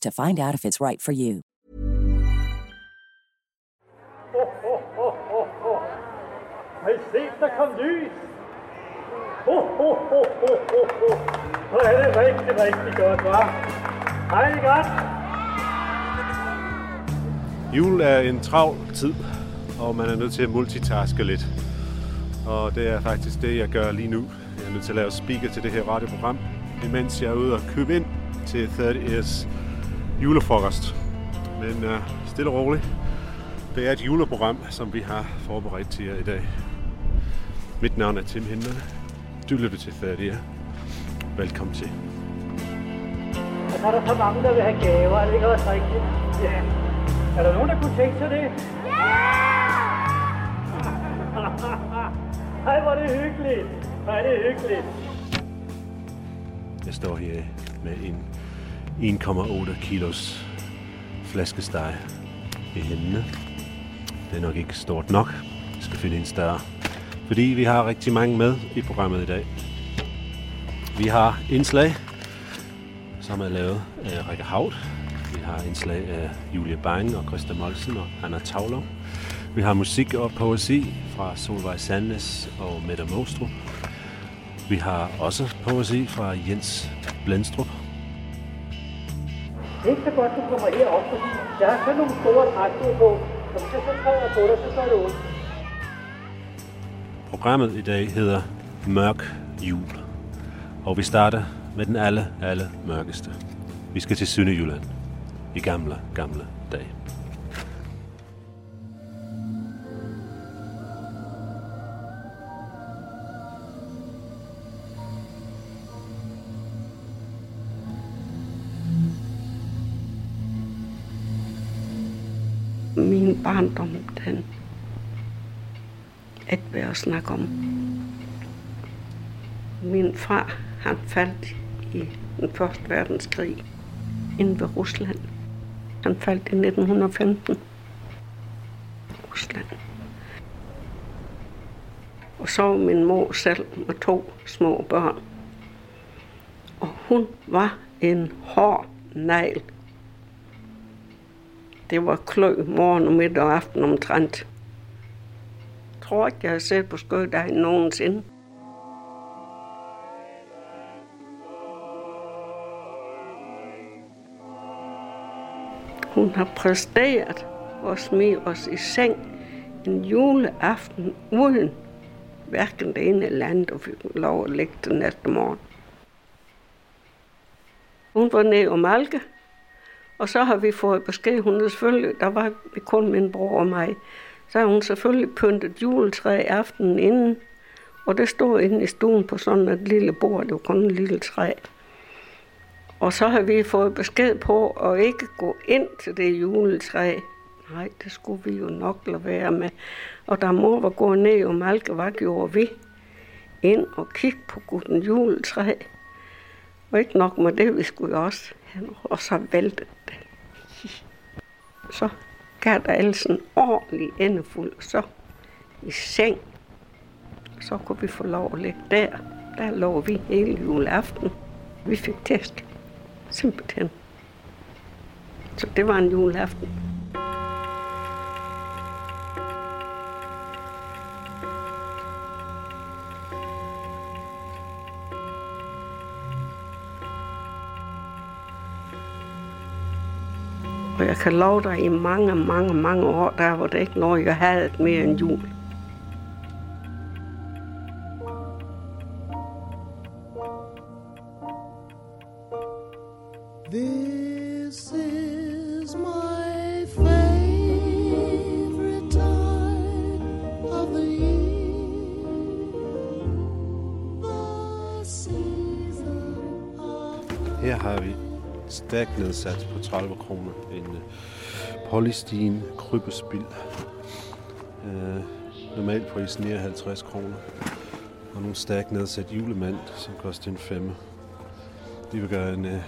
to find out if it's right for you. Har I set, der kom lys? Ho, ho, ho, ho, ho, ho. Så er det rigtig, rigtig godt, hva'? Hej, godt? Jul er en travl tid, og man er nødt til at multitaske lidt. Og det er faktisk det, jeg gør lige nu. Jeg er nødt til at lave speaker til det her radioprogram, imens jeg er ude og købe ind til 30 Years julefrokost. Men uh, stille og roligt. Det er et juleprogram, som vi har forberedt til jer i dag. Mit navn er Tim Hinder. Du lytter til 30 Year. Velkommen til. Og så er der så mange, der vil have gaver, er det ikke også rigtigt? Ja. Er der nogen, der kunne tænke sig det? Ja! Hej, hvor er det hyggeligt. Hvor er det hyggeligt. Jeg står her med en 1,8 kilos flæskesteg i hændene. Det er nok ikke stort nok. Vi skal finde en større. Fordi vi har rigtig mange med i programmet i dag. Vi har indslag, som er lavet af Rikke Haut. Vi har indslag af Julie Bang og Christa Molsen og Anna Tavler. Vi har musik og poesi fra Solvej Sandnes og Mette Mostrup. Vi har også poesi fra Jens Blendstrup. Det er ikke så godt, du kommer herop, fordi der er sådan nogle store trækninger på. Når så træder på dig, så gør det ondt. Programmet i dag hedder Mørk Jul. Og vi starter med den alle, alle mørkeste. Vi skal til Sønderjylland. I gamle, gamle dage. Barndom, den ikke værd at snakke om. Min far, han faldt i den første verdenskrig inde ved Rusland. Han faldt i 1915. Rusland. Og så var min mor selv med to små børn. Og hun var en hård negl. Det var klø morgen og middag og aften omtrent. Jeg tror ikke, jeg har set på skøddagen nogensinde. Hun har præsteret at smide os i seng en juleaften uden hverken det ene eller andet, og fik lov at ligge den næste morgen. Hun var nede og malke, og så har vi fået besked, hun er selvfølgelig, der var kun min bror og mig, så har hun selvfølgelig pyntet juletræ aftenen inden, og det stod inde i stuen på sådan et lille bord, det var kun et lille træ. Og så har vi fået besked på at ikke gå ind til det juletræ. Nej, det skulle vi jo nok lade være med. Og da mor var gået ned og malke, hvad gjorde vi? Ind og kigge på gutten juletræ. Og ikke nok med det, vi skulle også hen, og så væltede så gav der altså en ordentlig endefuld, så i seng. Så kunne vi få lov at ligge der. Der lå vi hele juleaften. Vi fik tæsk. Simpelthen. Så det var en juleaften. Kan love dig, i mange, mange, mange år, der var det ikke noget, jeg havde mere end jul. This is my favorite time of the year. The season of Her har vi stærkt nedsat på 30 kroner en uh, Polystine krybespil. Øh, øh normalt pris er 50 kroner. Og nogle stærkt nedsat julemand, som koster en femme. De vil gøre en øh,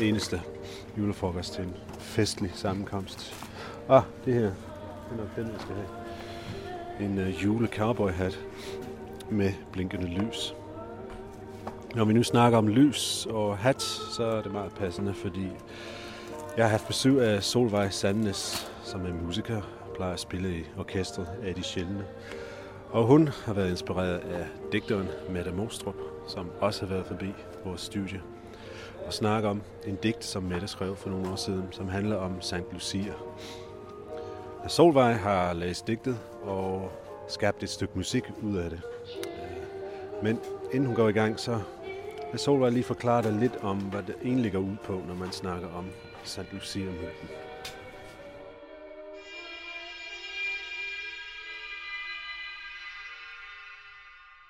eneste julefrokost til en festlig sammenkomst. Ah, det her. Det er nok den, jeg skal have. En øh, jule cowboyhat med blinkende lys. Når vi nu snakker om lys og hat, så er det meget passende, fordi jeg har haft besøg af Solvej Sandnes, som er musiker og plejer at spille i orkestret af de sjældne. Og hun har været inspireret af digteren Mette Mostrup, som også har været forbi vores studie og snakke om en digt, som Mette skrev for nogle år siden, som handler om Sankt Lucia. Solvej har læst digtet og skabt et stykke musik ud af det. Men inden hun går i gang, så vil Solvej lige forklare dig lidt om, hvad det egentlig går ud på, når man snakker om Sankt Lucia-myten.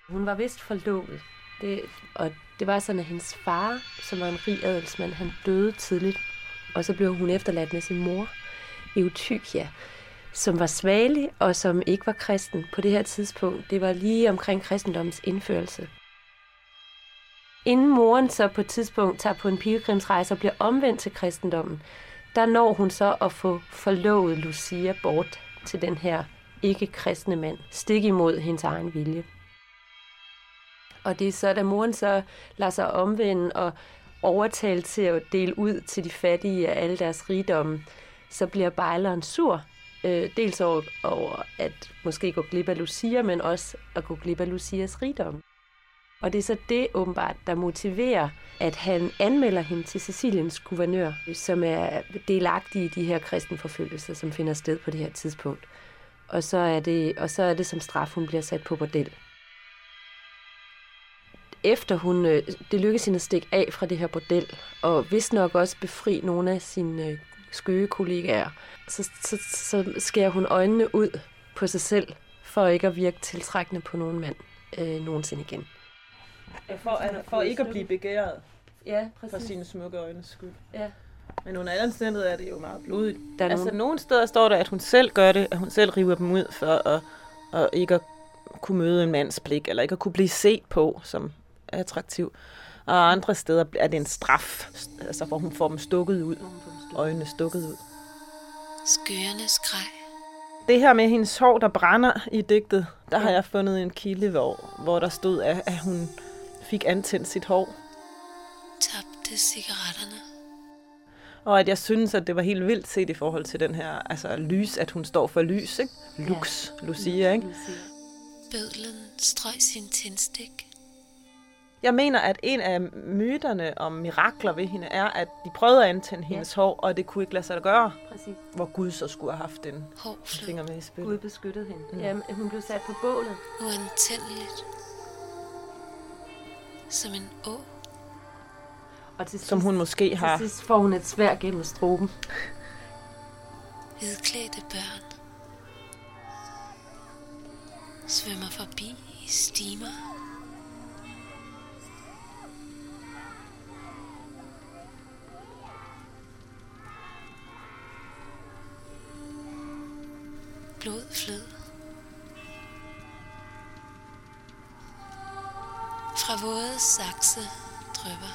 Hun var vist forlovet. Det, og det var sådan, at hendes far, som var en rig adelsmand, han døde tidligt. Og så blev hun efterladt med sin mor, Eutychia, som var svagelig og som ikke var kristen på det her tidspunkt. Det var lige omkring kristendommens indførelse. Inden moren så på et tidspunkt tager på en pilgrimsrejse og bliver omvendt til kristendommen, der når hun så at få forlovet Lucia bort til den her ikke-kristne mand, stik imod hendes egen vilje. Og det er så, da moren så lader sig omvende og overtale til at dele ud til de fattige af alle deres rigdomme, så bliver bejleren sur. Øh, dels over, over at måske gå glip af Lucia, men også at gå glip af Lucias rigdom. Og det er så det åbenbart, der motiverer, at han anmelder hende til Siciliens guvernør, som er delagtig i de her kristenforfølgelser, som finder sted på det her tidspunkt. Og så er det, og så er det som straf, hun bliver sat på bordel efter hun, øh, det lykkes hende at stikke af fra det her bordel, og vist nok også befri nogle af sine øh, skøge kollegaer, så, så, så skærer hun øjnene ud på sig selv, for ikke at virke tiltrækkende på nogen mand øh, nogensinde igen. For, for ikke at blive begæret Ja, for præcis. sine smukke øjnes skyld. Ja. Men under alle omstændigheder er det jo meget blodigt. Der er altså, nogle- nogle steder står der, at hun selv gør det, at hun selv river dem ud for at, at ikke at kunne møde en mands blik, eller ikke at kunne blive set på som attraktiv. Og andre steder er det en straf, altså hvor hun får dem stukket ud, øjnene stukket ud. Skøernes grej. Det her med hendes hår, der brænder i digtet, der har jeg fundet en kilde, hvor, hvor der stod, at, at hun fik antændt sit hår. Tabte cigaretterne. Og at jeg synes, at det var helt vildt set i forhold til den her altså, lys, at hun står for lys, ikke? Lux, ja. Lucia, ikke? Bødlen strøg sin tændstik. Jeg mener, at en af myterne om mirakler ved hende er, at de prøvede at antænde hendes hår, og det kunne ikke lade sig gøre. Præcis. Hvor Gud så skulle have haft en Hår flød finger med i spil. Gud beskyttede hende. Mm. Jamen, hun blev sat på bålet. uantændeligt. Som en å. Og til Som sidst- hun måske har... Til sidst får hun et svær gennem struben. Hvidklædte børn. Svømmer forbi i stimer. Blod flød. Fra våde sakse drypper.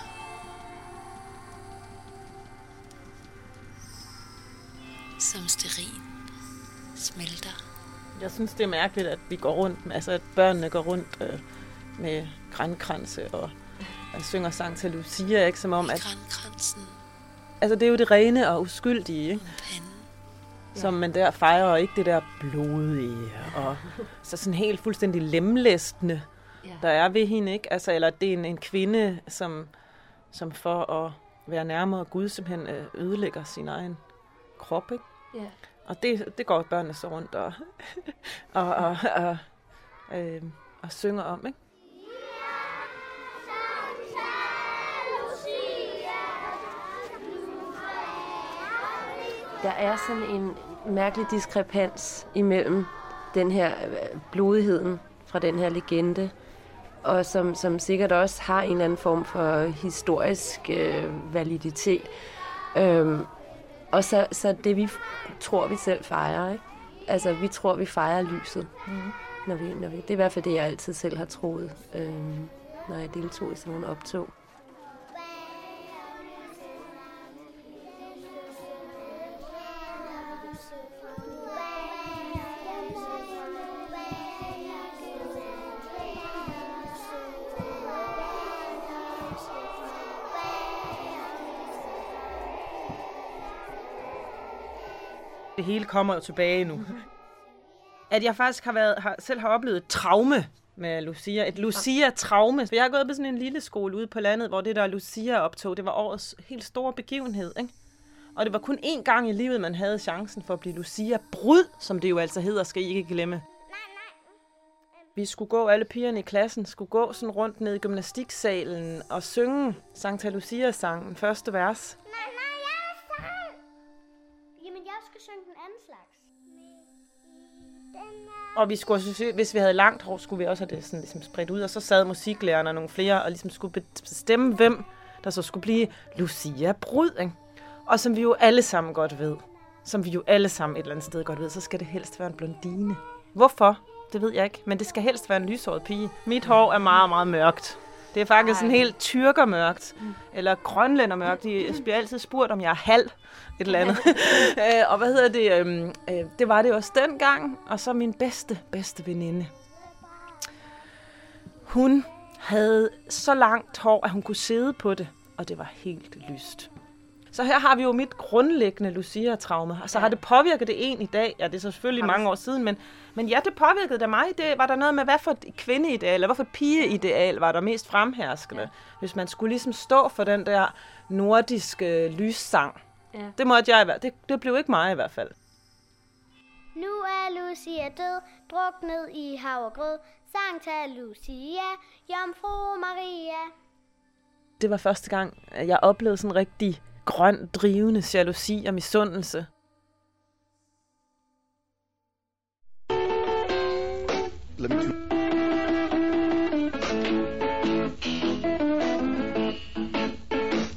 Som sterin smelter. Jeg synes, det er mærkeligt, at vi går rundt, altså at børnene går rundt øh, med grænkranse og, og synger sang til Lucia, ikke? Som om, at... Grænkransen Altså, det er jo det rene og uskyldige, ikke? Som man der fejrer, og ikke det der blodige, og så sådan helt fuldstændig lemlæstende, Ja. der er ved hende, ikke? Altså, eller det er en, en kvinde, som, som for at være nærmere Gud, simpelthen øh, ødelægger sin egen krop, ikke? Ja. Og det, det går børnene så rundt og, og, og, og, øh, og synger om, ikke? Der er sådan en mærkelig diskrepans imellem den her øh, blodigheden fra den her legende, og som, som sikkert også har en eller anden form for historisk øh, validitet. Øhm, og så, så det vi tror, vi selv fejrer, ikke? Altså, vi tror, vi fejrer lyset. Mhm. Når vi, når vi, det er i hvert fald det, jeg altid selv har troet, øhm, når jeg deltog i sådan nogle optog. Hele kommer tilbage nu. At jeg faktisk har været, har, selv har oplevet et traume med Lucia. Et Lucia-traume. For jeg har gået på sådan en lille skole ude på landet, hvor det der Lucia-optog, det var årets helt store begivenhed. Ikke? Og det var kun én gang i livet, man havde chancen for at blive Lucia-brud, som det jo altså hedder, skal I ikke glemme. Vi skulle gå, alle pigerne i klassen skulle gå sådan rundt ned i gymnastiksalen og synge Santa Lucia-sangen, første vers. Og vi skulle, også- hvis vi havde langt hår, skulle vi også have det sådan, ligesom spredt ud. Og så sad musiklærerne og nogle flere og ligesom skulle bestemme, hvem der så skulle blive Lucia Brud. Ikke? Og som vi jo alle sammen godt ved, som vi jo alle sammen et eller andet sted godt ved, så skal det helst være en blondine. Hvorfor? Det ved jeg ikke, men det skal helst være en lyshåret pige. Mit hår er meget, meget mørkt. Det er faktisk en helt tyrkermørkt, eller grønlændermørkt. De bliver altid spurgt, om jeg er halv et eller andet. Øh, og hvad hedder det? øhm, øh, det var det også dengang. Og så min bedste, bedste veninde. Hun havde så langt hår, at hun kunne sidde på det, og det var helt lyst. Så her har vi jo mit grundlæggende Lucia-traume. Og så har det påvirket det en i dag. Ja, det er så selvfølgelig det- mange år siden, men, men ja, det påvirkede da mig. Det, var der noget med, hvad for et kvindeideal, eller hvad for et pigeideal var der mest fremherskende? Ja. Hvis man skulle ligesom stå for den der nordiske lyssang. Ja. Det måtte jeg i hvert det, det blev ikke mig i hvert fald. Nu er Lucia død, druknet i havregrød. Sankta Lucia, Jomfru Maria. Det var første gang, at jeg oplevede sådan rigtig grøn, drivende jalousi og misundelse. Let me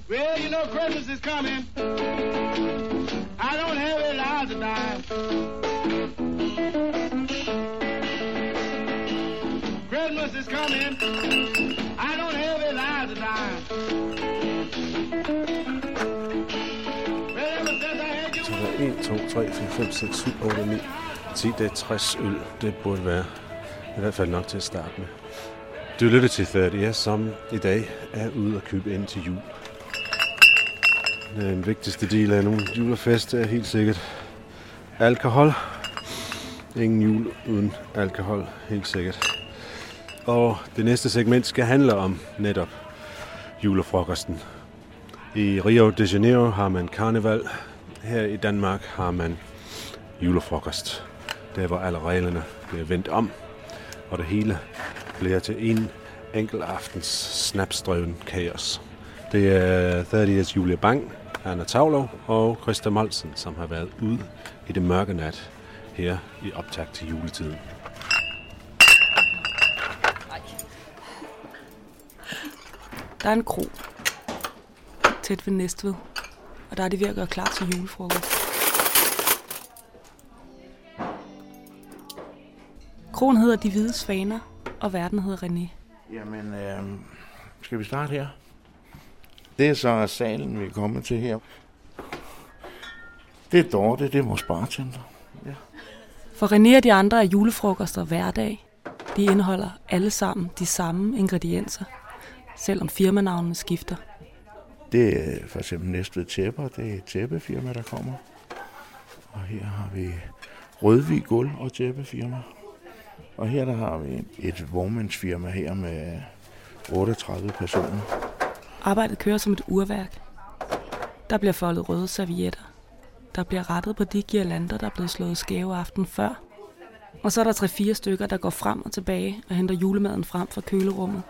Well, you know Christmas is coming. I don't have a lot to die. 2, 3, 4, 5, 6, 7, 8, 9, 10, det er 60 øl. Det burde være i hvert fald nok til at starte med. Du lytter til 30, som i dag er ude at købe ind til jul. Den vigtigste del af nogle julefest er helt sikkert alkohol. Ingen jul uden alkohol, helt sikkert. Og det næste segment skal handle om netop julefrokosten. I Rio de Janeiro har man karneval. Her i Danmark har man julefrokost. Der hvor alle reglerne bliver vendt om, og det hele bliver til en enkelt aftens snapstrøven kaos. Det er 30's Julia Bang, Anna Tavlov og Christa Molsen, som har været ude i det mørke nat her i optakt til juletiden. Der er en kro tæt ved Næstved, og der er de ved at gøre klar til julefrokost. Kronen hedder De Hvide Svaner, og verden hedder René. Jamen, øh, skal vi starte her? Det er så salen, vi er kommet til her. Det er Dorte, det er vores bartender. Ja. For René og de andre er julefrokoster hver dag. De indeholder alle sammen de samme ingredienser, selvom firmanavnene skifter. Det er for eksempel Næstved Tæpper. Det er et tæppefirma, der kommer. Og her har vi Rødvig Guld og tæppefirma. Og her der har vi et vognmandsfirma her med 38 personer. Arbejdet kører som et urværk. Der bliver foldet røde servietter. Der bliver rettet på de girlander, der er blevet slået skæve aften før. Og så er der tre-fire stykker, der går frem og tilbage og henter julemaden frem fra kølerummet.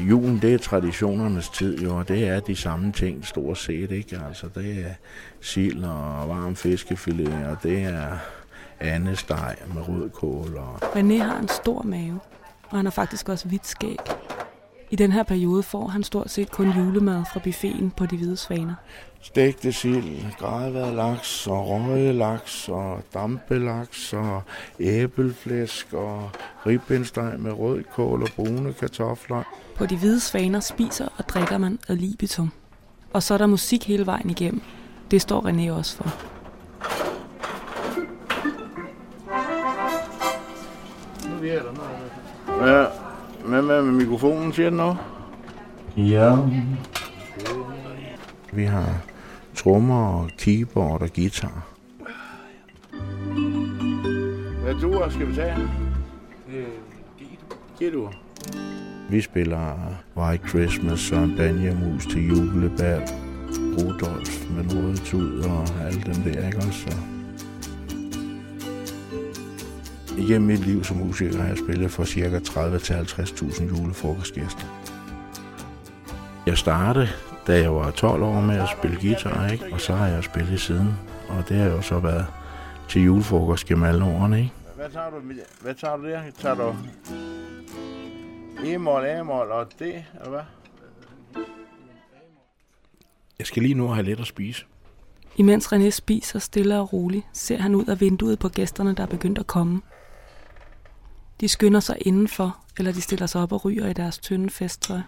Julen, det er traditionernes tid, jo, og det er de samme ting, stort set, ikke? Altså, det er sild og varm fiskefilet, og det er andesteg med rødkål og René har en stor mave, og han har faktisk også hvidt skæg. I den her periode får han stort set kun julemad fra buffeten på de hvide svaner. stegte sild, grædvad laks og røget laks og dampelaks og æbelflæsk og ribbenssteg med rødkål og brune kartofler. På de hvide svaner spiser og drikker man ad libitum. Og så er der musik hele vejen igennem. Det står René også for. Ja, hvad med mikrofonen, siger den noget? Ja. Vi har trommer og keyboard og guitar. Hvad du skal vi tage? G-dur. Vi spiller White Christmas og Banjamus til julebær, Rudolf med den røde tud og alle dem der, ikke også? Så. Igennem mit liv som musiker har jeg spillet for ca. 30-50.000 julefrokostgæster. Jeg startede, da jeg var 12 år med at spille guitar, ikke? og så har jeg spillet siden. Og det har jo så været til julefrokost gennem alle årene. Ikke? Hvad tager du, hvad tager du der? Tager du E-mol, A-mol og D, eller hvad? Jeg skal lige nu have lidt at spise. Imens René spiser stille og roligt, ser han ud af vinduet på gæsterne, der er begyndt at komme. De skynder sig indenfor, eller de stiller sig op og ryger i deres tynde festtøj.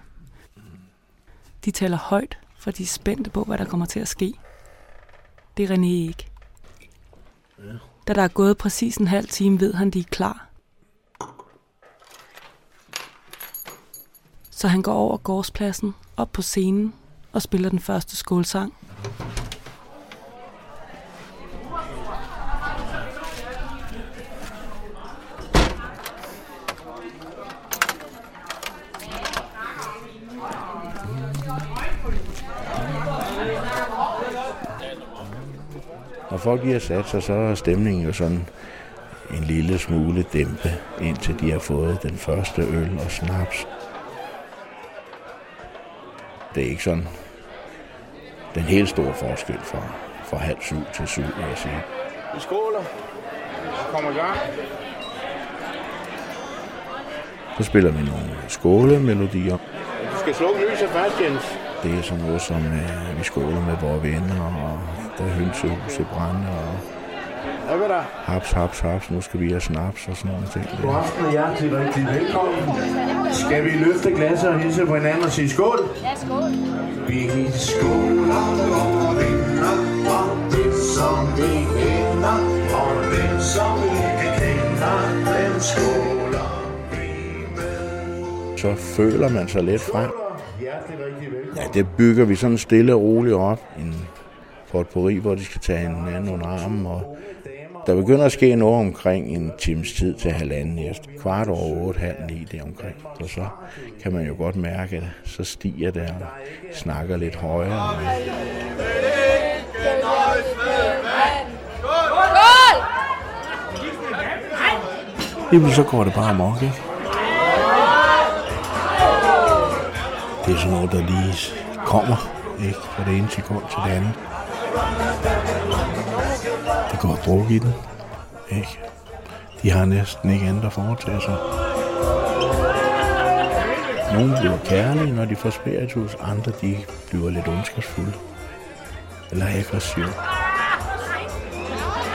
De taler højt, for de er spændte på, hvad der kommer til at ske. Det er René ikke. Da der er gået præcis en halv time, ved han, de er klar. Så han går over gårdspladsen, op på scenen og spiller den første skålsang. Folk de har sat sig, så er stemningen jo sådan en lille smule dæmpe, indtil de har fået den første øl og snaps. Det er ikke sådan den helt store forskel fra, fra halv syv til syv, vil jeg sige. Vi skåler. Kommer i gang. Så spiller vi nogle skålemelodier. Du skal slukke lyset først, Jens. Det er sådan noget, som øh, vi skåler med vores venner, og der er hønsehuset brænde, og haps, haps, haps, nu skal vi have snaps og sådan nogle ting. God aften og hjertelig rigtig velkommen. Skal vi løfte glasset og hilse på hinanden og sige skål? Ja, skål. Vi skåler og vinder, og det som vi vinder, og den som vi ikke kender, den skåler vi med. Så føler man sig lidt frem. Ja, det bygger vi sådan stille og roligt op. En potpourri, hvor de skal tage hinanden under armen. Og der begynder at ske noget omkring en times tid til halvanden efter. Kvart over otte, halv ni det omkring. Og så kan man jo godt mærke, at så stiger det og snakker lidt højere. Lige så går det bare amok, ikke? Det er sådan noget, der lige kommer, ikke? Fra det ene sekund til det andet. Det går druk i den, ikke? De har næsten ikke andet at foretage sig. Nogle bliver kærlige, når de får spiritus. Andre, de bliver lidt ondskabsfulde. Eller aggressive.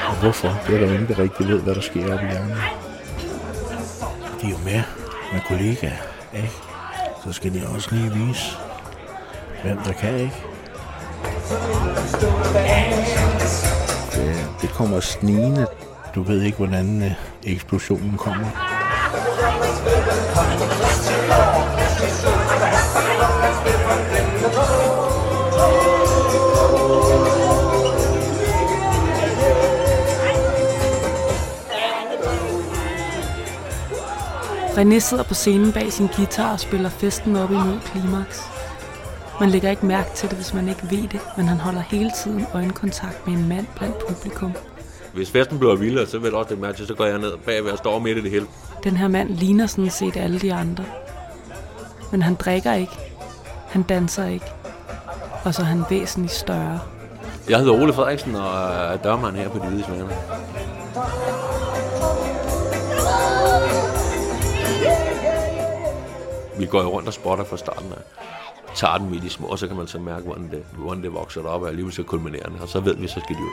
Og hvorfor? Det er der jo ingen, der rigtig ved, hvad der sker oppe i hjernen. De er jo med med kollegaer, ikke? Så skal de også lige vise, hvem der kan, ikke? Det, det kommer snigende. Du ved ikke, hvordan øh, eksplosionen kommer. René sidder på scenen bag sin guitar og spiller festen op imod klimaks. Man lægger ikke mærke til det, hvis man ikke ved det, men han holder hele tiden øjenkontakt med en mand blandt publikum. Hvis festen bliver vildere, så vil jeg også det mærke så går jeg ned bagved og står midt i det hele. Den her mand ligner sådan set alle de andre. Men han drikker ikke. Han danser ikke. Og så er han væsentligt større. Jeg hedder Ole Frederiksen og er dørmand her på De Hvide Svaner. Vi går jo rundt og spotter fra starten af. Tager dem i de små, og så kan man så mærke, hvordan det, hvordan det vokser op, og alligevel så kulminerende, og så ved vi, så skal de ud.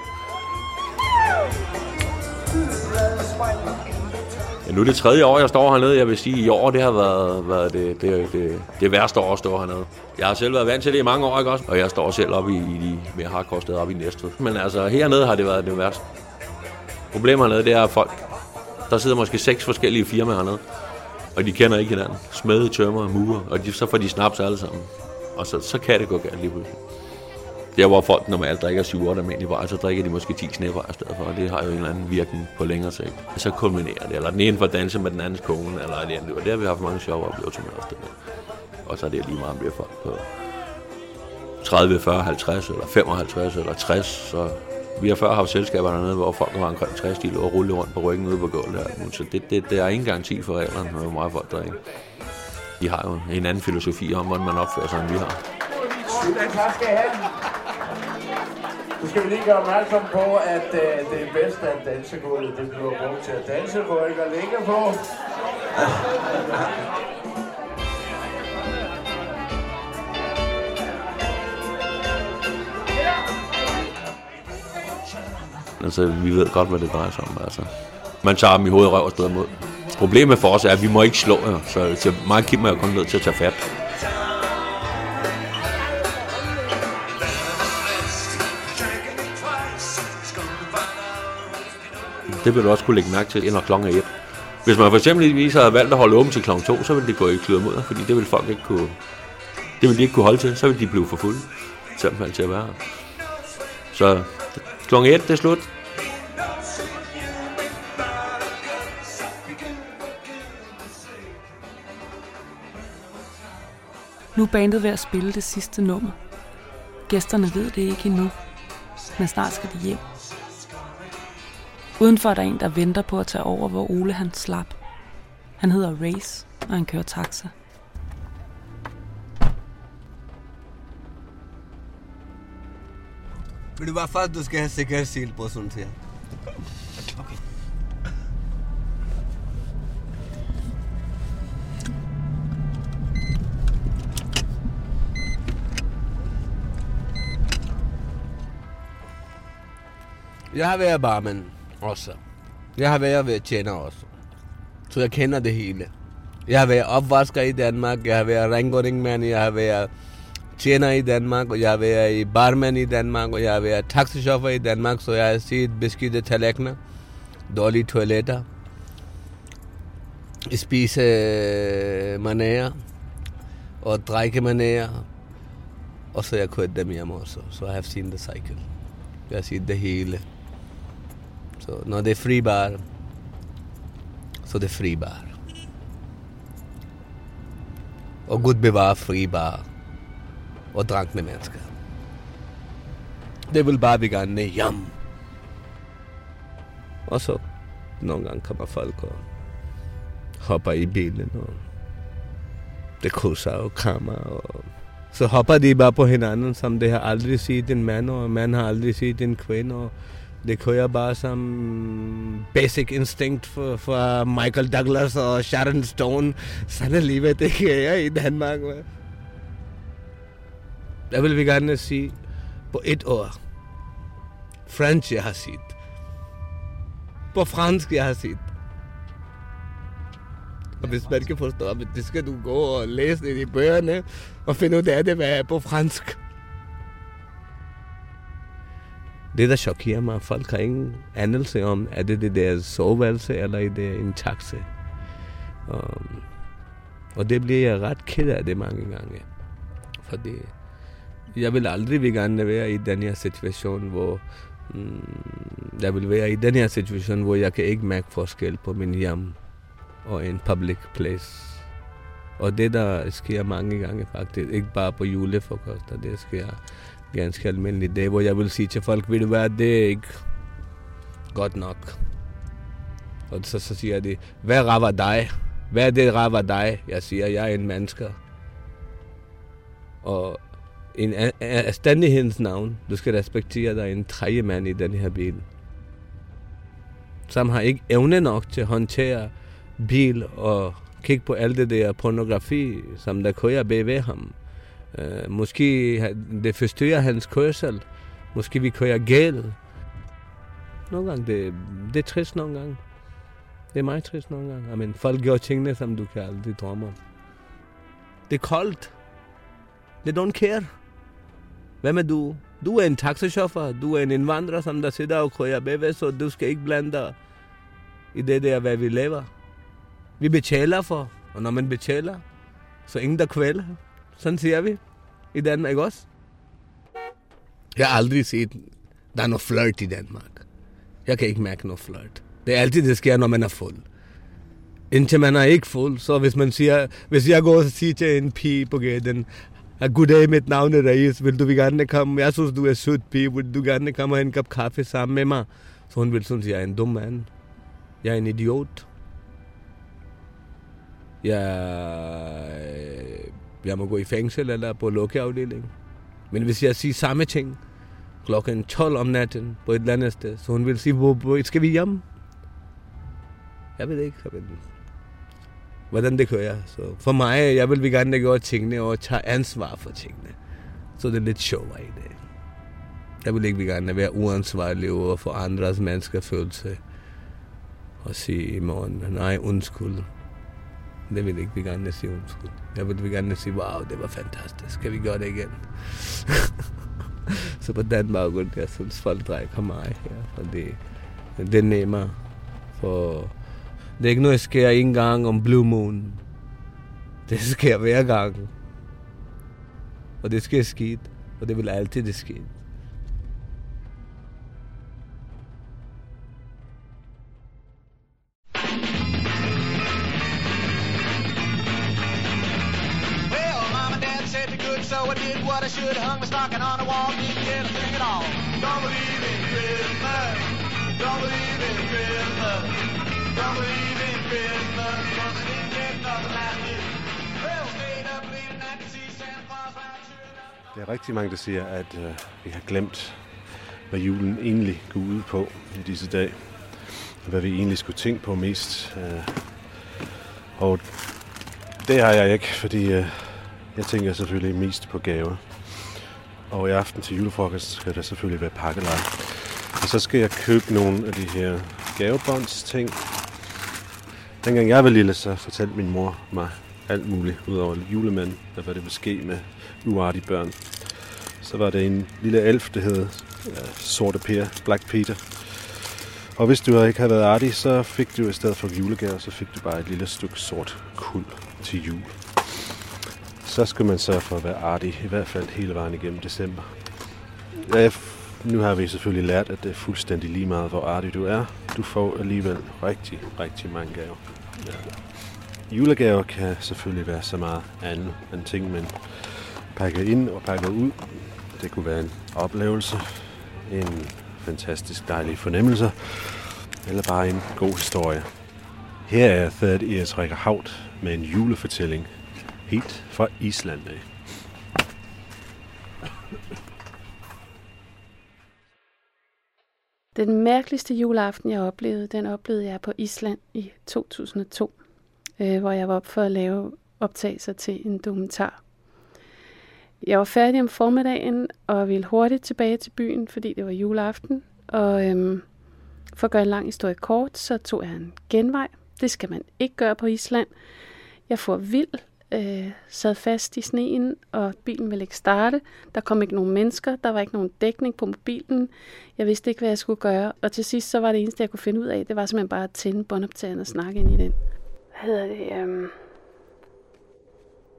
Ja, nu er det tredje år, jeg står hernede. Jeg vil sige, i år det har været, været det, det, det, det værste år at stå hernede. Jeg har selv været vant til det i mange år, ikke også? Og jeg står selv oppe i, i de mere hardcore steder oppe i Næstved. Men altså, hernede har det været det værste. Problemet hernede, det er at folk... Der sidder måske seks forskellige firmaer hernede. Og de kender ikke hinanden. Smede, tømmer, murer. Og de, så får de snaps alle sammen. Og så, så kan det gå galt lige pludselig. Der hvor folk normalt drikker 7 8 almindelig bajer, så drikker de måske 10 snæpper i stedet for, og det har jo en eller anden virkning på længere sigt. Og Så kulminerer det, eller den ene får danse med den andens kone, eller det andet. Og det har vi haft mange sjove oplevelser med også. Der. Og så er det lige meget, om det folk på 30, 40, 50, eller 55, eller 60, så vi har før haft selskaber dernede, hvor folk var omkring 60 kilo og rulle rundt på ryggen ude på gulvet. Så det, det, det er ingen garanti for reglerne, hvor meget folk drikker. De har jo en anden filosofi om, hvordan man opfører sig, end vi har. Tak skal I have. Nu skal vi lige gøre opmærksom på, at øh, det er bedst, at dansegulvet det bliver brugt til at danse på, ikke at ligge på. Altså, vi ved godt, hvad det drejer sig om. Altså. Man tager dem i hovedet, røv og steder mod. Problemet for os er, at vi må ikke slå jer, så, så meget Kim er jo kun nødt til at tage fat. Det vil du også kunne lægge mærke til, når klokken er et. Hvis man for eksempel havde valgt at holde åben til klokken 2, så ville det gå i kløder mod fordi det ville folk ikke kunne, det ville de ikke kunne holde til. Så ville de blive for fulde, simpelthen til at være. Så klokken 1, det er slut. Nu er bandet ved at spille det sidste nummer. Gæsterne ved det ikke endnu, men snart skal de hjem. Udenfor er der en, der venter på at tage over, hvor Ole han slap. Han hedder Race, og han kører taxa. Ved du hvad, først du skal have sikkerhedssel på, sådan her. Jeg har været barmen også. Jeg har været ved tjener også. Så jeg kender det hele. Jeg har været opvasker i Danmark, jeg har været rengøringmand, jeg har været tjener i Danmark, og jeg har været i barman i Danmark, og jeg har været taxichauffør i Danmark, så jeg har set beskidte tallerkener, dårlige toiletter, spise manerer og drikke manerer, og så jeg kørt dem hjem også. Så jeg har set the cycle. Jeg har set det hele. Når det er fri bar, det er fri bar. Og Gud bevarer fri bar og drankne mennesker. Det vil bare gerne hjem. Og så nogle gange kommer folk og hopper i bilen, og det krydser og krammer, og så hopper de bare på hinanden, som det har aldrig set en mand, og mand har aldrig set en kvinde, og det kører bare som basic instinct for, for Michael Douglas og Sharon Stone. Sådan er livet, det kan jeg i Danmark. Med. Der vil vi gerne sige på et år. French, jeg har set. På fransk, jeg har set. Og hvis man ikke forstår, det skal du gå og læse det i bøgerne, og finde ud af det, hvad er på fransk. Det, der chokerer mig, folk har ingen anelse om, er det det deres soveværelse, eller er det en taxa. Og, og det bliver jeg ret ked af det mange gange. Fordi jeg vil aldrig vil gerne være i den her situation, hvor mm, jeg vil være i den her situation, hvor jeg kan ikke mærke forskel på min hjem og en public place. Og det, der sker mange gange faktisk, ikke bare på julefrokoster, det sker ganske almindelig dag, hvor jeg vil sige til folk, ved du hvad, det er ikke godt nok. Og så, så siger de, hvad rager dig? Hvad er det, rager dig? Jeg siger, jeg er en menneske. Og en anstændighedens navn, du skal respektere, at der er en tredje mand i den her bil. Som har ikke evne nok til at håndtere bil og kigge på alt det der pornografi, som der kører bag ved ham. Uh, måske det forstyrrer hans kørsel. Måske vi kører galt. Nogle gange, det, det er trist nogle gange. Det er meget trist nogle gange. Amen, folk gør tingene, som du kan aldrig drømme om. Det er koldt. They don't care. Hvem er du? Du er en taxichauffør. Du er en indvandrer, som der sidder og kører bagved, så du skal ikke blande dig i det der, hvad vi laver. Vi betaler for, og når man betaler, så ingen der kvæler. Sådan siger vi i Danmark, ikke også? Jeg har aldrig set, der er noget flirt i Danmark. Jeg kan ikke mærke noget flirt. Det er altid, det sker, når man er fuld. Indtil man er ikke fuld, så hvis man siger, hvis jeg går og siger til en pige på gaden, ah, Goddag, mit navn er Reis. Vil du gerne komme? Jeg synes, du er sød pige. Vil du gerne komme og en kop kaffe sammen med mig? Så hun vil synes, jeg er en dum mand. Jeg er en idiot. Jeg, jeg må gå i fængsel eller på lukkeafdeling. Men hvis jeg siger samme ting klokken 12 om natten på et eller andet sted, så hun vil sige, hvor, hvor skal vi hjem? Jeg ved ikke. men, hvordan det kører. Så for mig, jeg vil vi gerne gøre tingene og tage ansvar for tingene. Så det er lidt sjovere i det. Jeg vil ikke gerne være uansvarlig over for andres mennesker følelse og sige i morgen, nej, undskyld. Det vil ikke vi gerne sige undskyld. Jeg vil gerne sige, wow, det var fantastisk. Skal vi gøre det igen? så på den baggrund, jeg synes, folk drikker mig Ja, fordi det er nemmere for det er ikke noget, der sker en gang om Blue Moon. Det sker hver gang. Og det sker skidt. Og det vil altid det ske. I should. Hung my stocking on the wall, didn't get a thing at all. Don't believe in Christmas. Don't believe in Christmas. Don't believe in Christmas. 'cause I didn't get nothing like year. Well, stayed up late at night to see Santa Claus. Der er rigtig mange, der siger, at øh, vi har glemt, hvad julen egentlig går ud på i disse dage. Hvad vi egentlig skulle tænke på mest. Øh, og det har jeg ikke, fordi øh, jeg tænker selvfølgelig mest på gaver. Og i aften til julefrokost skal der selvfølgelig være pakkelej. Og så skal jeg købe nogle af de her gavebåndsting. Dengang jeg var lille, så fortalte min mor mig alt muligt, udover julemanden, der var det ville ske med uartige børn. Så var det en lille elf, der hed ja, Sorte Per, Black Peter. Og hvis du ikke havde været artig, så fik du i stedet for julegaver, så fik du bare et lille stykke sort kul til jul. Så skal man sørge for at være artig, i hvert fald hele vejen igennem december. Ja, nu har vi selvfølgelig lært, at det er fuldstændig lige meget, hvor artig du er. Du får alligevel rigtig, rigtig mange gaver. Ja. Julegaver kan selvfølgelig være så meget andet end ting, man pakker ind og pakker ud. Det kunne være en oplevelse, en fantastisk dejlig fornemmelse, eller bare en god historie. Her er Third Ears Rikker Havt med en julefortælling helt fra Island af. Den mærkeligste juleaften, jeg oplevede, den oplevede jeg på Island i 2002, øh, hvor jeg var op for at lave optagelser til en dokumentar. Jeg var færdig om formiddagen og ville hurtigt tilbage til byen, fordi det var juleaften. Og øhm, for at gøre en lang historie kort, så tog jeg en genvej. Det skal man ikke gøre på Island. Jeg får vild øh, sad fast i sneen, og bilen ville ikke starte. Der kom ikke nogen mennesker, der var ikke nogen dækning på mobilen. Jeg vidste ikke, hvad jeg skulle gøre, og til sidst så var det eneste, jeg kunne finde ud af, det var simpelthen bare at tænde båndoptageren og snakke ind i den. Hvad hedder det? Um,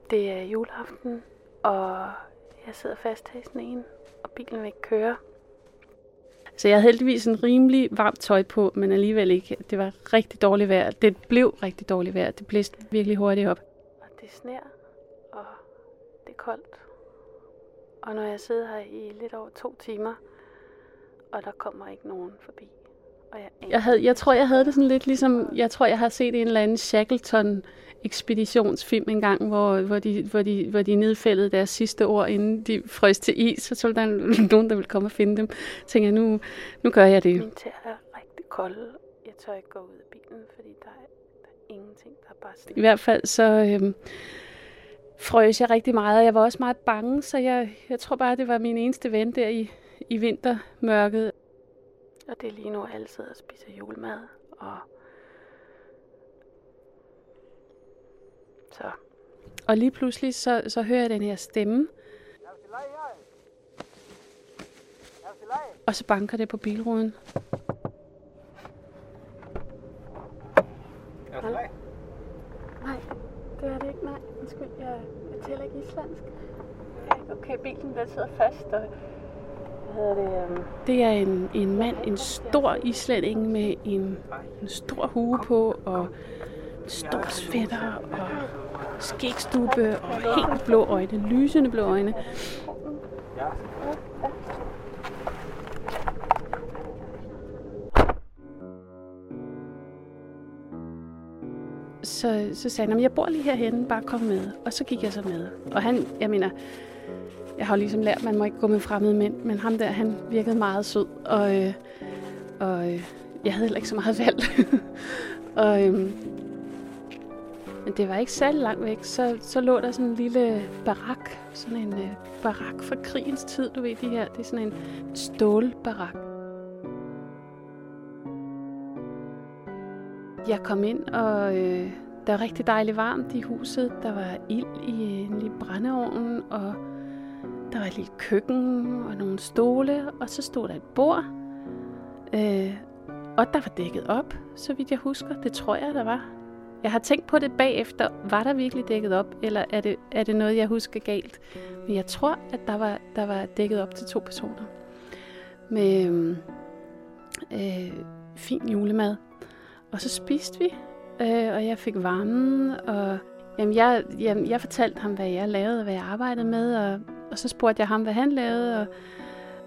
det er juleaften, og jeg sidder fast her i sneen, og bilen vil ikke køre. Så jeg havde heldigvis en rimelig varmt tøj på, men alligevel ikke. Det var rigtig dårligt vejr. Det blev rigtig dårligt vejr. Det blæste virkelig hurtigt op. Det sner, og det er koldt. Og når jeg sidder her i lidt over to timer, og der kommer ikke nogen forbi. Og jeg, jeg, havde, jeg tror, jeg havde det sådan lidt ligesom, jeg tror, jeg har set en eller anden Shackleton ekspeditionsfilm en gang, hvor, hvor, de, hvor, de, hvor de nedfældede deres sidste ord, inden de frøs til is, og så var der nogen, der ville komme og finde dem. Så tænkte jeg, nu, nu gør jeg det. Min tæer er rigtig kolde. Jeg tør ikke gå ud af bilen, fordi er, der er ingenting, der er bare. I hvert fald så øhm, frøs jeg rigtig meget, og jeg var også meget bange, så jeg, jeg tror bare, det var min eneste ven der i, i vintermørket. Og det er lige nu, alle sidder og spiser julemad, og Så. Og lige pludselig, så, så hører jeg den her stemme. Og så banker det på bilruden. Hallo? Nej, det er det ikke. Nej, undskyld, jeg, jeg taler ikke islandsk. Okay, bilen der sidder fast, og hvad hedder det? Det er en, en mand, en stor islænding med en, en stor hue på, og stor sweater, og skægstube og helt blå øjne, lysende blå øjne. Så, så sagde han, jeg bor lige herhen, bare kom med. Og så gik jeg så med. Og han, jeg mener, jeg har ligesom lært, at man må ikke gå med fremmede mænd, men ham der, han virkede meget sød. Og, øh, og øh, jeg havde heller ikke så meget valg. og, øh, men det var ikke særlig langt væk. Så, så lå der sådan en lille barak. Sådan en øh, barak fra krigens tid, du ved de her. Det er sådan en stålbarak. Jeg kom ind, og øh, der var rigtig dejligt varmt i huset. Der var ild i øh, en lille brændeovn, og der var et lille køkken og nogle stole, og så stod der et bord. Øh, og der var dækket op, så vidt jeg husker. Det tror jeg, der var. Jeg har tænkt på det bagefter. Var der virkelig dækket op, eller er det, er det noget, jeg husker galt? Men jeg tror, at der var, der var dækket op til to personer. Med øh, fin julemad. Og så spiste vi, øh, og jeg fik varmen, og jamen, jeg, jamen, jeg fortalte ham, hvad jeg lavede, og hvad jeg arbejdede med, og, og så spurgte jeg ham, hvad han lavede, og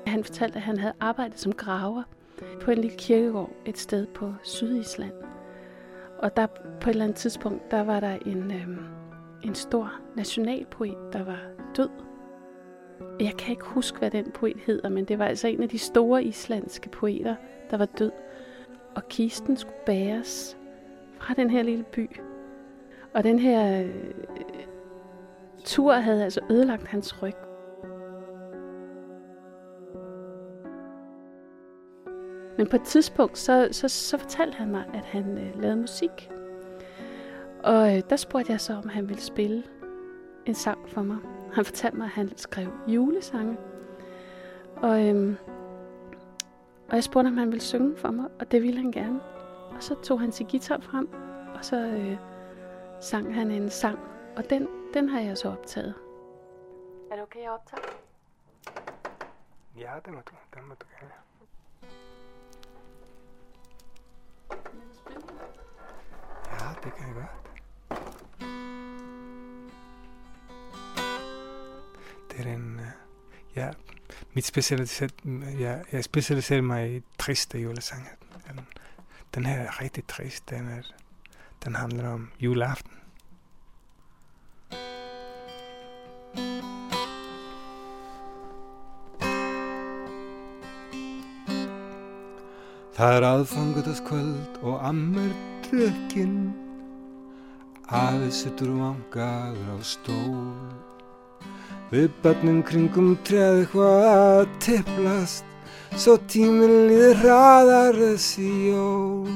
han fortalte, at han havde arbejdet som graver på en lille kirkegård et sted på Sydisland. Og der på et eller andet tidspunkt, der var der en, øh, en stor nationalpoet, der var død. Jeg kan ikke huske, hvad den poet hedder, men det var altså en af de store islandske poeter, der var død. Og kisten skulle bæres fra den her lille by. Og den her øh, tur havde altså ødelagt hans ryg. Men på et tidspunkt, så, så, så fortalte han mig, at han øh, lavede musik. Og øh, der spurgte jeg så, om han ville spille en sang for mig. Han fortalte mig, at han skrev julesange. Og, øh, og jeg spurgte, om han ville synge for mig, og det ville han gerne. Og så tog han sin guitar frem, og så øh, sang han en sang. Og den, den har jeg så optaget. Er det okay, jeg optager? Ja, det må du, det må du gerne. Ja, det kan jeg godt. Det er en... øh, Ja, mit specialitet, jeg, jeg specialiserer mig i triste julesange. Den, her er rigtig trist. Den, er, den handler om juleaften. Það er aðfangutaskvöld og ammur drukkin Afi sittur vangaður á stól Við börnum kringum treð eitthvað að tipplast Svo tíminn líður hraðar þessi jól.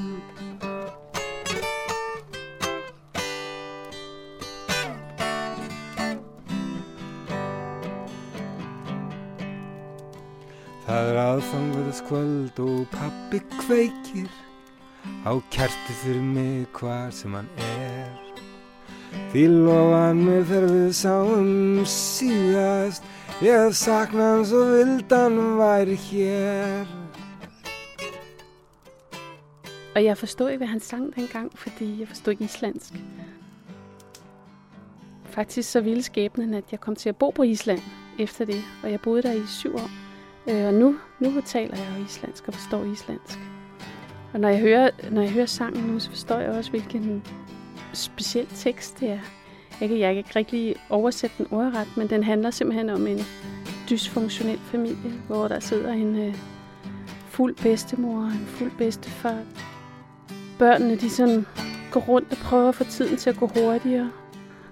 Það er aðfangverðis kvöld og pappi kveikir á kerti fyrir mig hvar sem hann er. Því lofa hann mér þegar við sáum síðast Ég sakna hann svo vild hann væri hér Og jeg forstod ikke, hvad han sang dengang, fordi jeg forstod ikke islandsk. Faktisk så ville skæbnen, at jeg kom til at bo på Island efter det, og jeg boede der i syv år. Øh, og nu, nu taler jeg jo islandsk og forstår islandsk. Og når jeg hører, når jeg hører sangen nu, så forstår jeg også, hvilken speciel tekst det er. Jeg kan, jeg kan ikke rigtig oversætte den ordret, men den handler simpelthen om en dysfunktionel familie, hvor der sidder en øh, fuld bedstemor og en fuld bedstefar. Børnene, de sådan går rundt og prøver at få tiden til at gå hurtigere.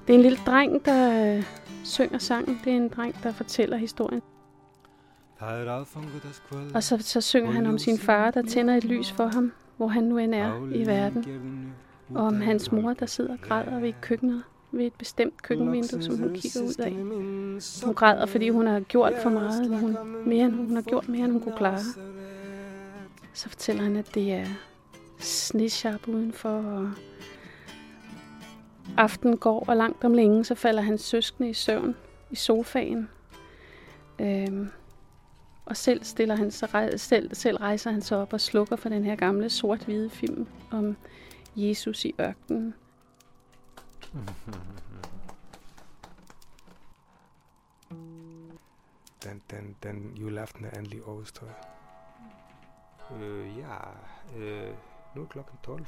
Det er en lille dreng, der øh, synger sangen. Det er en dreng, der fortæller historien. Er Og så, så synger han om sin far, der tænder et lys for ham, hvor han nu end er i verden. Og om hans mor, der sidder og græder ved køkkenet, ved et bestemt køkkenvindue, som hun kigger ud af. Hun græder, fordi hun har gjort for meget, eller hun, mere, end, hun har gjort mere, end hun kunne klare. Så fortæller han, at det er snesharp udenfor, og aftenen går, og langt om længe, så falder hans søskende i søvn i sofaen. Øhm, og selv, stiller han sig, selv, selv rejser han sig op og slukker for den her gamle sort-hvide film om Jesus i ørkenen. Den, den, den juleaften er endelig overstået. Øh, ja, øh, nu er klokken 12.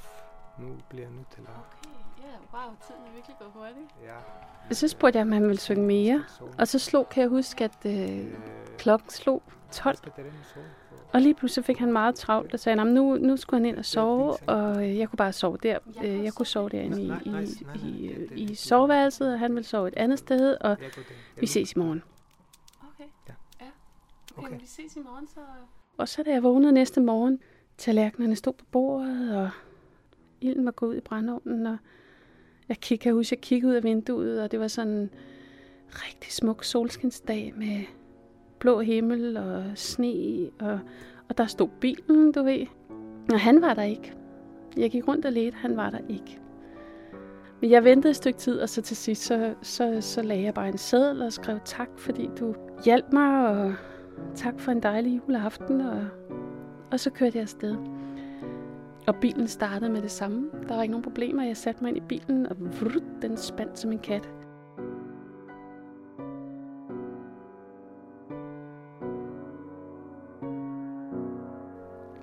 Nu bliver jeg nødt til at... Ja, wow, tiden er virkelig gået hurtigt. Ja. Så spurgte jeg, om han ville synge mere. Og så slog, kan jeg huske, at øh, klokken slog 12. Og lige pludselig fik han meget travlt og sagde, at nu, nu skulle han ind og sove, og øh, jeg kunne bare sove der. Øh, Jeg kunne sove derinde i, i, i, øh, i soveværelset, og han ville sove et andet sted, og vi ses i morgen. Okay. Ja. Okay. vi ses i morgen, så... Og så da jeg vågnede næste morgen, tallerkenerne stod på bordet, og ilden var gået ud i brændeovnen, og jeg kig, kan huske, jeg kiggede ud af vinduet, og det var sådan en rigtig smuk solskinsdag med blå himmel og sne, og, og der stod bilen, du ved. Og han var der ikke. Jeg gik rundt og ledte, han var der ikke. Men jeg ventede et stykke tid, og så til sidst, så, så, så lagde jeg bare en seddel og skrev tak, fordi du hjalp mig, og tak for en dejlig juleaften, og, og så kørte jeg afsted. Og bilen startede med det samme. Der var ikke nogen problemer. Jeg satte mig ind i bilen, og vrut, den spandt som en kat.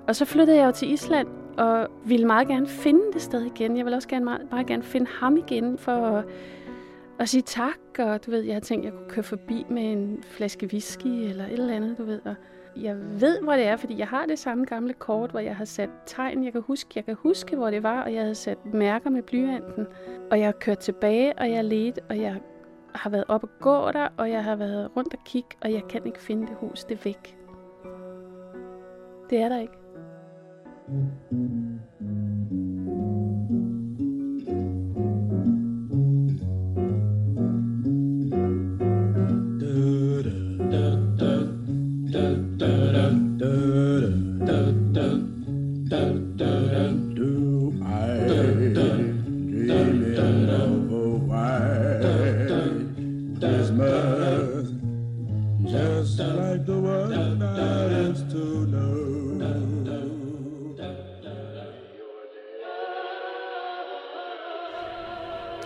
Og så flyttede jeg jo til Island, og ville meget gerne finde det sted igen. Jeg ville også gerne, meget, meget gerne finde ham igen, for at, at sige tak. Og du ved, jeg havde tænkt, at jeg kunne køre forbi med en flaske whisky, eller et eller andet, du ved. Og jeg ved, hvor det er, fordi jeg har det samme gamle kort, hvor jeg har sat tegn. Jeg kan huske, jeg kan huske hvor det var, og jeg havde sat mærker med blyanten. Og jeg har kørt tilbage, og jeg ledte, og jeg har været op og gå der, og jeg har været rundt og kigge, og jeg kan ikke finde det hus. Det er væk. Det er der ikke. Just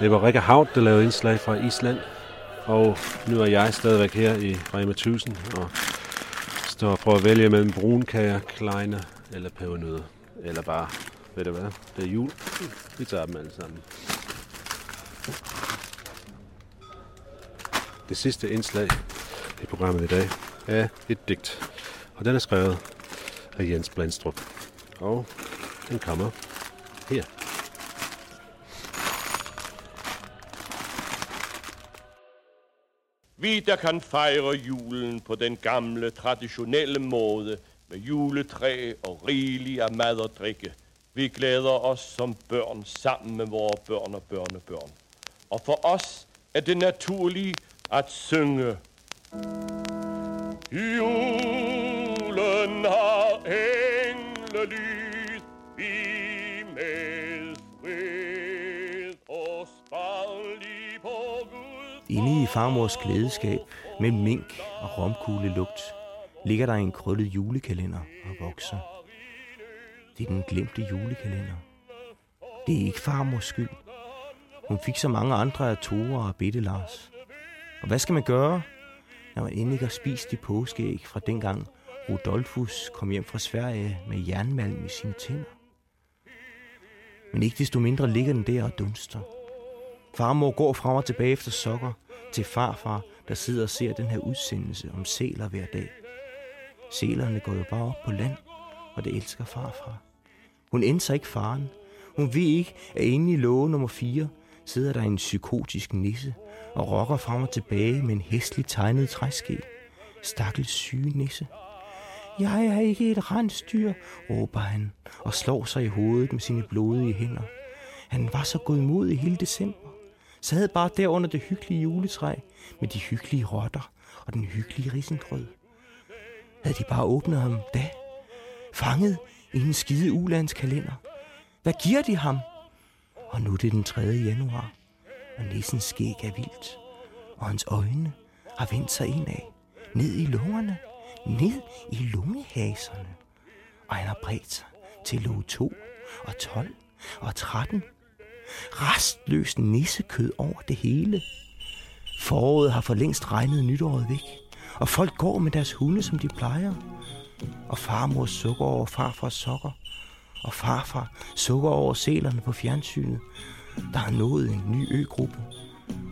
Det var Rikke Havt, der lavede indslag fra Island. Og nu er jeg stadigvæk her i Rema 1000 og står og prøver at vælge mellem brunkager, kleiner eller pebernødder. Eller bare, ved du hvad, det er jul. Vi tager dem alle sammen. Det sidste indslag i programmet i dag er et digt. Og den er skrevet af Jens Blendstrup. Og den kommer her. Vi, der kan fejre julen på den gamle, traditionelle måde, med juletræ og rigeligt af mad og drikke. Vi glæder os som børn sammen med vores børn og børnebørn. Og for os er det naturligt at synge. Jul i farmors klædeskab med mink og romkuglelugt ligger der en krøllet julekalender og vokser. Det er den glemte julekalender. Det er ikke farmors skyld. Hun fik så mange andre af Tore og Bitte Lars. Og hvad skal man gøre, når man endelig har spist de påskeæg fra dengang Rudolfus kom hjem fra Sverige med jernmalm i sine tænder? Men ikke desto mindre ligger den der og dunster. Farmor går frem og tilbage efter sokker til farfar, der sidder og ser den her udsendelse om sæler hver dag. Sælerne går jo bare op på land, og det elsker farfar. Hun indser ikke faren. Hun ved ikke, at inde i låge nummer 4 sidder der en psykotisk nisse og rokker frem og tilbage med en hæsligt tegnet træske. Stakkels syge nisse. Jeg er ikke et rensdyr, råber han og slår sig i hovedet med sine blodige hænder. Han var så godmodig hele december. Sad bare der under det hyggelige juletræ med de hyggelige rotter og den hyggelige risengrød. Havde de bare åbnet ham da? Fanget i en skide ulandskalender. Hvad giver de ham? Og nu er det den 3. januar, og nissens skæg er vildt, og hans øjne har vendt sig indad, ned i lungerne, ned i lungehaserne. Og han har bredt sig til låge 2 og 12 og 13. Restløst nissekød over det hele. Foråret har for længst regnet nytåret væk, og folk går med deres hunde, som de plejer. Og farmors sukker over farfars sokker, og farfar sukker over sælerne på fjernsynet. Der har nået en ny øgruppe,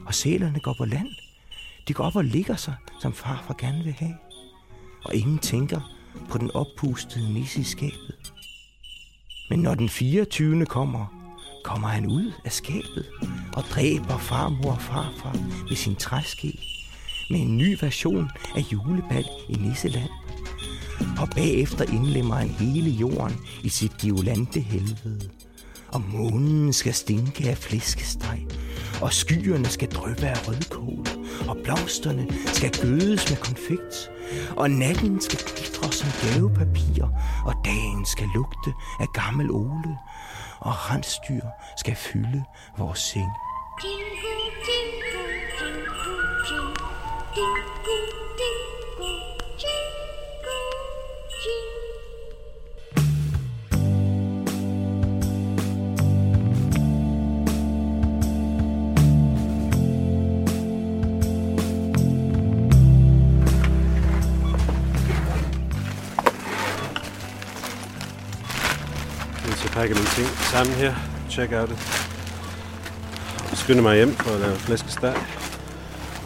og sælerne går på land. De går op og ligger sig, som farfar gerne vil have. Og ingen tænker på den oppustede nisse i skabet. Men når den 24. kommer, kommer han ud af skabet og dræber farmor og farfar med sin træske med en ny version af julebal i Nisseland. Og bagefter indlemmer han hele jorden i sit giolante helvede. Og månen skal stinke af flæskesteg, og skyerne skal drøbe af rødkål, og blomsterne skal gødes med konfekt, og natten skal glitre som gavepapir, og dagen skal lugte af gammel ole, og rensdyr skal fylde vores seng. Jeg din. Pakket mine ting sammen her. Check out det. Jeg skynder mig hjem for at lave flæskesteg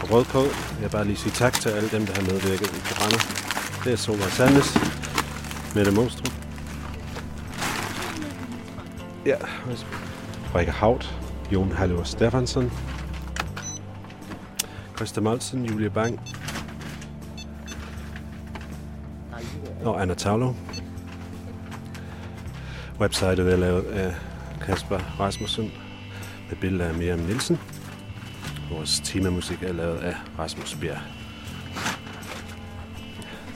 og rødkål. Jeg vil bare lige sige tak til alle dem, der har medvirket i programmet. Det er Solvej Sandnes, Mette Monstrup. Ja, Rikke Haut, Jon Halvor Stefansson, Christa Molsen, Julie Bang og Anna Tavlov. Websitet er lavet af Kasper Rasmussen med billeder af Miriam Nielsen. Vores temamusik er lavet af Rasmus Bjerg.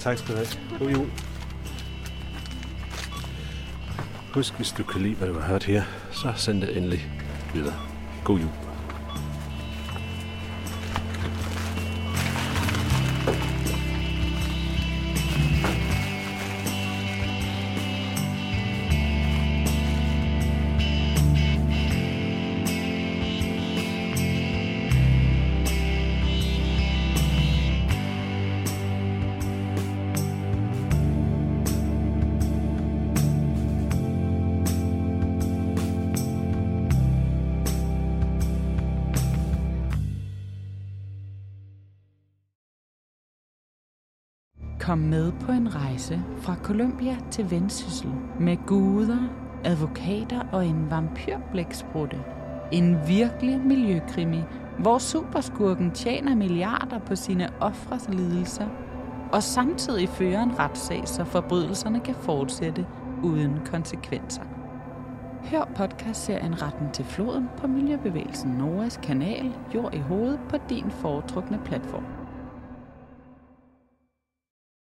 Tak skal du have. God jul. Husk, hvis du kan lide, hvad du har hørt her, så send det endelig videre. God jul. Colombia til Vendsyssel med guder, advokater og en vampyrblæksprutte. En virkelig miljøkrimi, hvor superskurken tjener milliarder på sine ofres lidelser, og samtidig fører en retssag, så forbrydelserne kan fortsætte uden konsekvenser. Hør podcastserien Retten til floden på Miljøbevægelsen Noras kanal Jord i hovedet på din foretrukne platform.